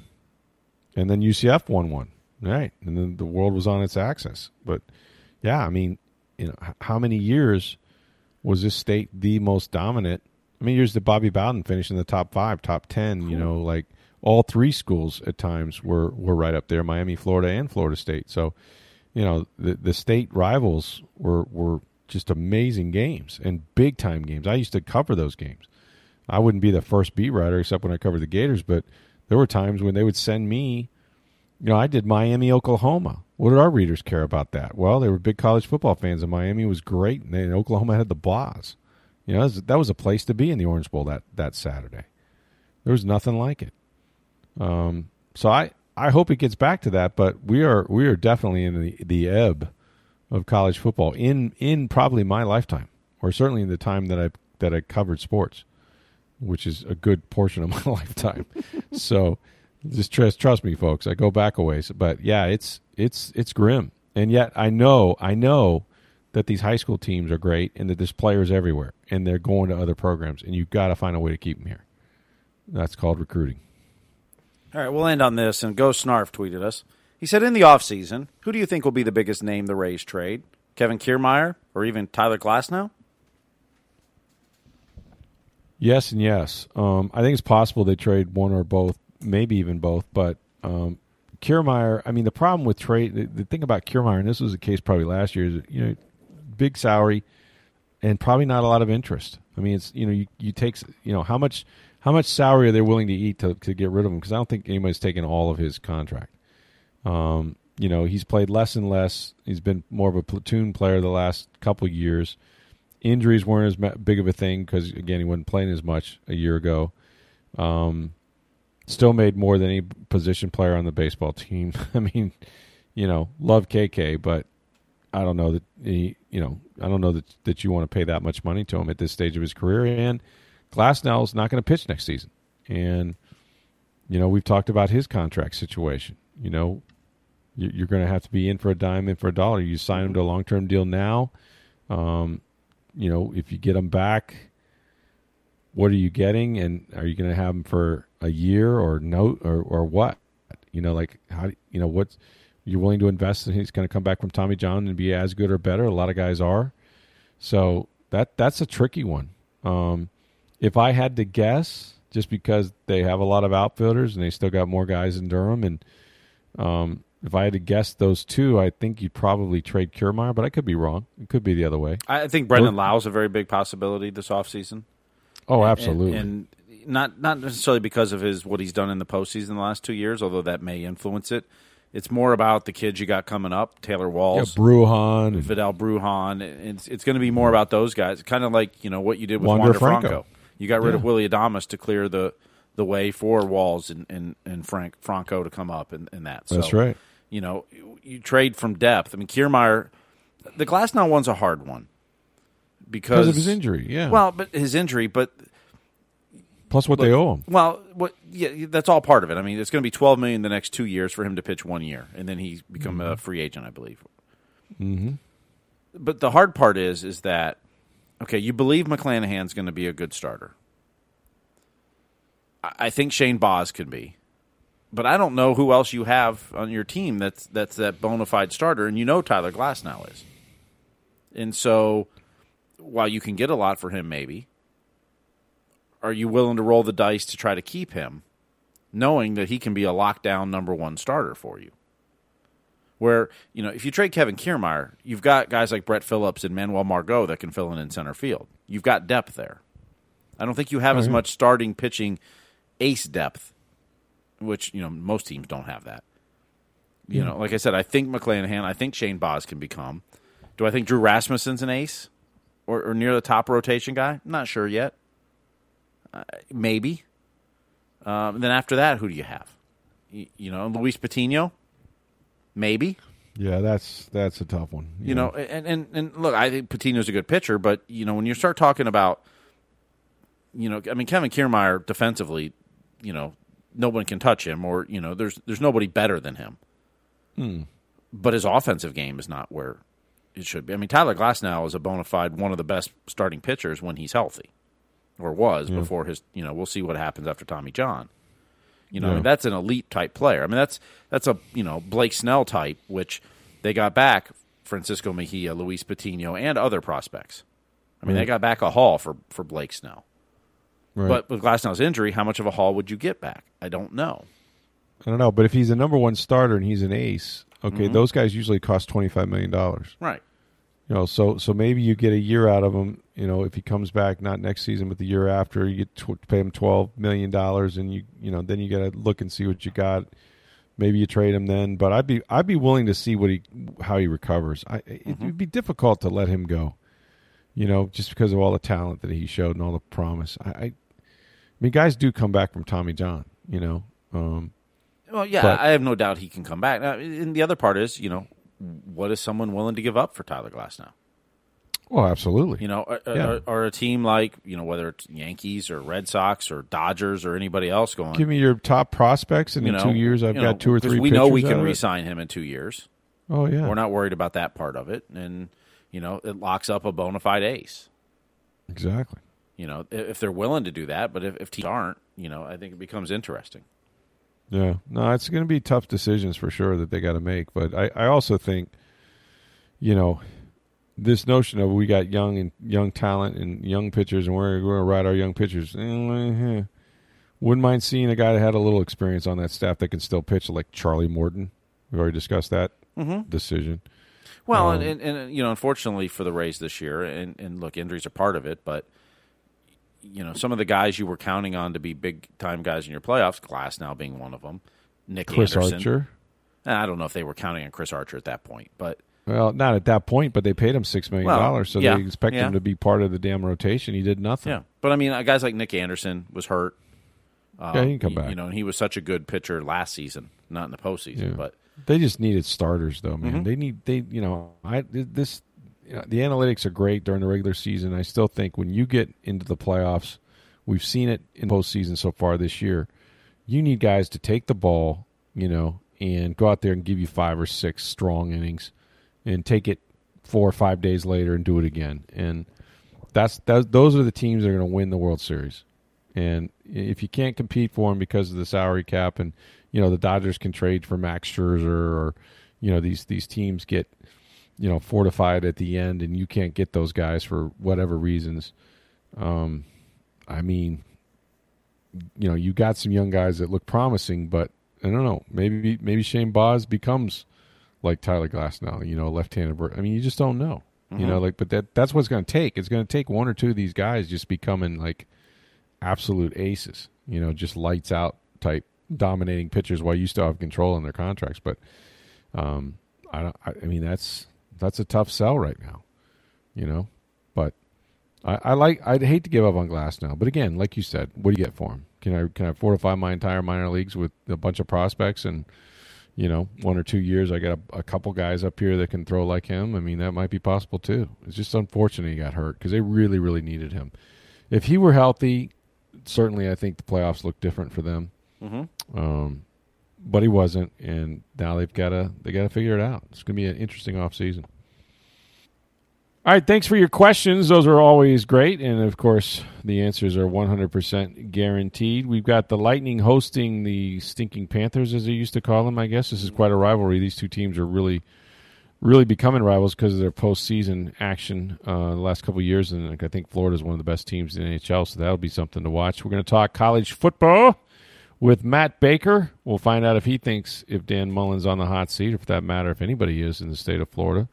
and then UCF won one, right, and then the world was on its axis. But yeah, I mean, you know, how many years was this state the most dominant? How many years did Bobby Bowden finish in the top five, top ten? You know, like all three schools at times were were right up there: Miami, Florida, and Florida State. So, you know, the the state rivals were were just amazing games and big time games. I used to cover those games. I wouldn't be the first beat writer except when I covered the Gators, but there were times when they would send me. You know, I did Miami, Oklahoma. What did our readers care about that? Well, they were big college football fans, and Miami was great, and then Oklahoma had the Boz. You know, that was, that was a place to be in the Orange Bowl that that Saturday. There was nothing like it. Um, so I I hope it gets back to that, but we are we are definitely in the the ebb of college football in in probably my lifetime, or certainly in the time that I that I covered sports, which is a good portion of my lifetime. so just trust trust me, folks. I go back a ways, but yeah, it's it's it's grim, and yet I know I know that these high school teams are great, and that there's players everywhere, and they're going to other programs, and you've got to find a way to keep them here. That's called recruiting. All right, we'll end on this. And Go Snarf tweeted us. He said, in the offseason, who do you think will be the biggest name the Rays trade? Kevin Kiermaier or even Tyler Glasnow? Yes and yes. Um, I think it's possible they trade one or both, maybe even both. But um, Kiermaier, I mean, the problem with trade, the, the thing about Kiermaier, and this was the case probably last year, is you know, big salary and probably not a lot of interest. I mean, it's you know, you, you take you know how much how much salary are they willing to eat to to get rid of him? Because I don't think anybody's taken all of his contract. Um, you know, he's played less and less. He's been more of a platoon player the last couple years. Injuries weren't as big of a thing because again, he wasn't playing as much a year ago. Um, still made more than any position player on the baseball team. I mean, you know, love KK, but I don't know that he, you know, I don't know that that you want to pay that much money to him at this stage of his career. And Glasnow's not going to pitch next season, and you know, we've talked about his contract situation. You know, you- you're going to have to be in for a dime, in for a dollar. You sign him to a long term deal now. Um, you know, if you get him back, what are you getting, and are you going to have him for a year or no, or or what? You know, like how you know what's You're willing to invest, and he's going to come back from Tommy John and be as good or better. A lot of guys are. So that that's a tricky one. Um, if I had to guess, just because they have a lot of outfielders and they still got more guys in Durham, and um, if I had to guess those two, I think you'd probably trade Kiermaier, but I could be wrong. It could be the other way. I think Brandon Lowe is a very big possibility this offseason. Oh, absolutely. And, and not not necessarily because of his what he's done in the postseason the last two years, although that may influence it. It's more about the kids you got coming up, Taylor Walls, yeah, Bruján, and Vidal Bruján. It's it's going to be more about those guys, kind of like you know what you did with Wander Wander Franco. Franco. You got rid Yeah. of Willy Adames to clear the the way for Walls and and, and Frank Franco to come up and, and that. So, That's right. You know, you, you trade from depth. I mean, Kiermaier, the Glasnow one's a hard one because because of his injury. Yeah. Well, but his injury, but plus what they owe him. well, what? Yeah, that's all part of it. I mean, it's going to be twelve million the next two years for him to pitch one year, and then he become a free agent, I believe. Mm-hmm. But the hard part is, is that okay? You believe McClanahan's going to be a good starter. I I think Shane Baz could be, but I don't know who else you have on your team that's that's that bona fide starter, and you know Tyler Glasnow is. And so, while you can get a lot for him, maybe are you willing to roll the dice to try to keep him, knowing that he can be a lockdown number one starter for you? Where, you know, if you trade Kevin Kiermaier, you've got guys like Brett Phillips and Manuel Margot that can fill in in center field. You've got depth there. I don't think you have oh, as much starting pitching ace depth, which, you know, most teams don't have that. You know, like I said, I think McClanahan, I think Shane Baz can become. Do I think Drew Rasmussen's an ace or, or near the top rotation guy? Not sure yet. Uh, maybe. Um, then after that, who do you have? You, you know, Luis Patino? Maybe. Yeah, that's that's a tough one. You know, and, and, and look, I think Patino's a good pitcher, but, you know, when you start talking about, you know, I mean, Kevin Kiermaier defensively, you know, no one can touch him, or, you know, there's there's nobody better than him. But his offensive game is not where it should be. I mean, Tyler Glasnow is a bona fide one of the best starting pitchers when he's healthy, or was before his. You know, we'll see what happens after Tommy John. You know, I mean, that's an elite type player. I mean, that's that's a you know Blake Snell type, which they got back Francisco Mejia, Luis Patino, and other prospects. I mean, they got back a haul for for Blake Snell. Right. But with Glasnow's injury, how much of a haul would you get back? I don't know. I don't know, but if he's a number one starter and he's an ace, Mm-hmm. okay, those guys usually cost twenty five million dollars. Right. You know, so so maybe you get a year out of him. You know, if he comes back not next season, but the year after, you tw- pay him twelve million dollars, and you you know then you got to look and see what you got. Maybe you trade him then, but I'd be I'd be willing to see what he how he recovers. I, it would be difficult to let him go. You know, just because of all the talent that he showed and all the promise. I, I, I mean, guys do come back from Tommy John. You know, um, Well, yeah, But- I have no doubt he can come back. Now, and the other part is, you know, what is someone willing to give up for Tyler Glasnow? well, absolutely. You know, or, Yeah. or, a team like you know whether it's Yankees or Red Sox or Dodgers or anybody else going. Give me your top prospects, and you in know, two years, I've got know, two or three. We know we can re-sign him in two years. Oh yeah, We're not worried about that part of it, and you know it locks up a bona fide ace. exactly. You know, if, if they're willing to do that, but if, if teams aren't, you know, I think it becomes interesting. Yeah, no, it's going to be tough decisions for sure that they got to make. But I, I also think, you know, this notion of we got young and young talent and young pitchers, and we're going to ride our young pitchers. eh, Wouldn't mind seeing a guy that had a little experience on that staff that can still pitch, like Charlie Morton. We've already discussed that decision. Well, Um, and, and, and you know, unfortunately for the Rays this year, and, and look, injuries are part of it, but you know, some of the guys you were counting on to be big time guys in your playoffs, Glasnow being one of them, Nick Chris Anderson. Archer. I don't know if they were counting on Chris Archer at that point, but Well, not at that point, but they paid him six million Well, dollars, so yeah, they expect yeah. him to be part of the damn rotation. He did nothing. yeah. But I mean, uh, guys like Nick Anderson was hurt. yeah, he can come you, back. You know, and he was such a good pitcher last season, not in the postseason, Yeah. but They just needed starters, though, Mm-hmm. man. They need they, you know, I this you know, the analytics are great during the regular season. I still think when you get into the playoffs, we've seen it in postseason so far this year. You need guys to take the ball, you know, and go out there and give you five or six strong innings, and take it four or five days later and do it again. And that's that, those are the teams that are going to win the World Series. And if you can't compete for them because of the salary cap, and you know the Dodgers can trade for Max Scherzer, or you know these these teams get you know fortified at the end, and you can't get those guys for whatever reasons. Um, I mean, you know, you got some young guys that look promising, but I don't know. Maybe maybe Shane Baz becomes like Tyler Glasnow. you know, left-handed. I mean, you just don't know. Mm-hmm. You know, like, but that that's what's going to take. It's going to take one or two of these guys just becoming like absolute aces. You know, just lights out type dominating pitchers while you still have control on their contracts. But um, I don't. I, I mean, that's that's a tough sell right now. You know, but I, I like. I'd hate to give up on Glasnow, but again, like you said, what do you get for him? Can I can I fortify my entire minor leagues with a bunch of prospects and you know, one or two years, I got a, a, couple guys up here that can throw like him. I mean, that might be possible too. It's just unfortunate he got hurt because they really, really needed him. If he were healthy, certainly I think the playoffs look different for them. Mm-hmm. Um, but he wasn't, and now they've got to they got to figure it out. It's going to be an interesting off season. All right, thanks for your questions. Those are always great. And of course, the answers are 100% guaranteed. We've got the Lightning hosting the Stinking Panthers, as they used to call them, I guess. This is quite a rivalry. These two teams are really, really becoming rivals because of their postseason action uh, the last couple years. And I think Florida is one of the best teams in the NHL, so that'll be something to watch. We're going to talk college football with Matt Baker. We'll find out if he thinks if Dan Mullen's on the hot seat, or for that matter, if anybody is in the state of Florida.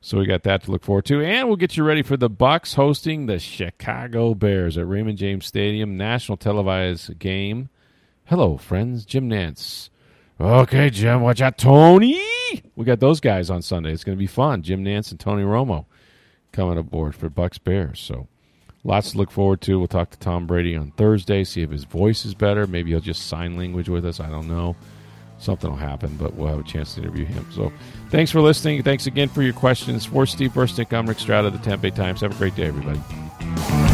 So we got that to look forward to, and we'll get you ready for the Bucs hosting the Chicago Bears at Raymond James Stadium, national televised game. Hello, friends, Jim Nantz. Okay, Jim, watch out, Tony. We got those guys on Sunday. It's going to be fun. Jim Nantz and Tony Romo coming aboard for Bucs Bears. So lots to look forward to. We'll talk to Tom Brady on Thursday, see if his voice is better. Maybe he'll just sign language with us. I don't know something will happen, but we'll have a chance to interview him. So thanks for listening. Thanks again for your questions. For Steve Bursnick, I'm Rick Stroud of the Bay Times. Have a great day, everybody.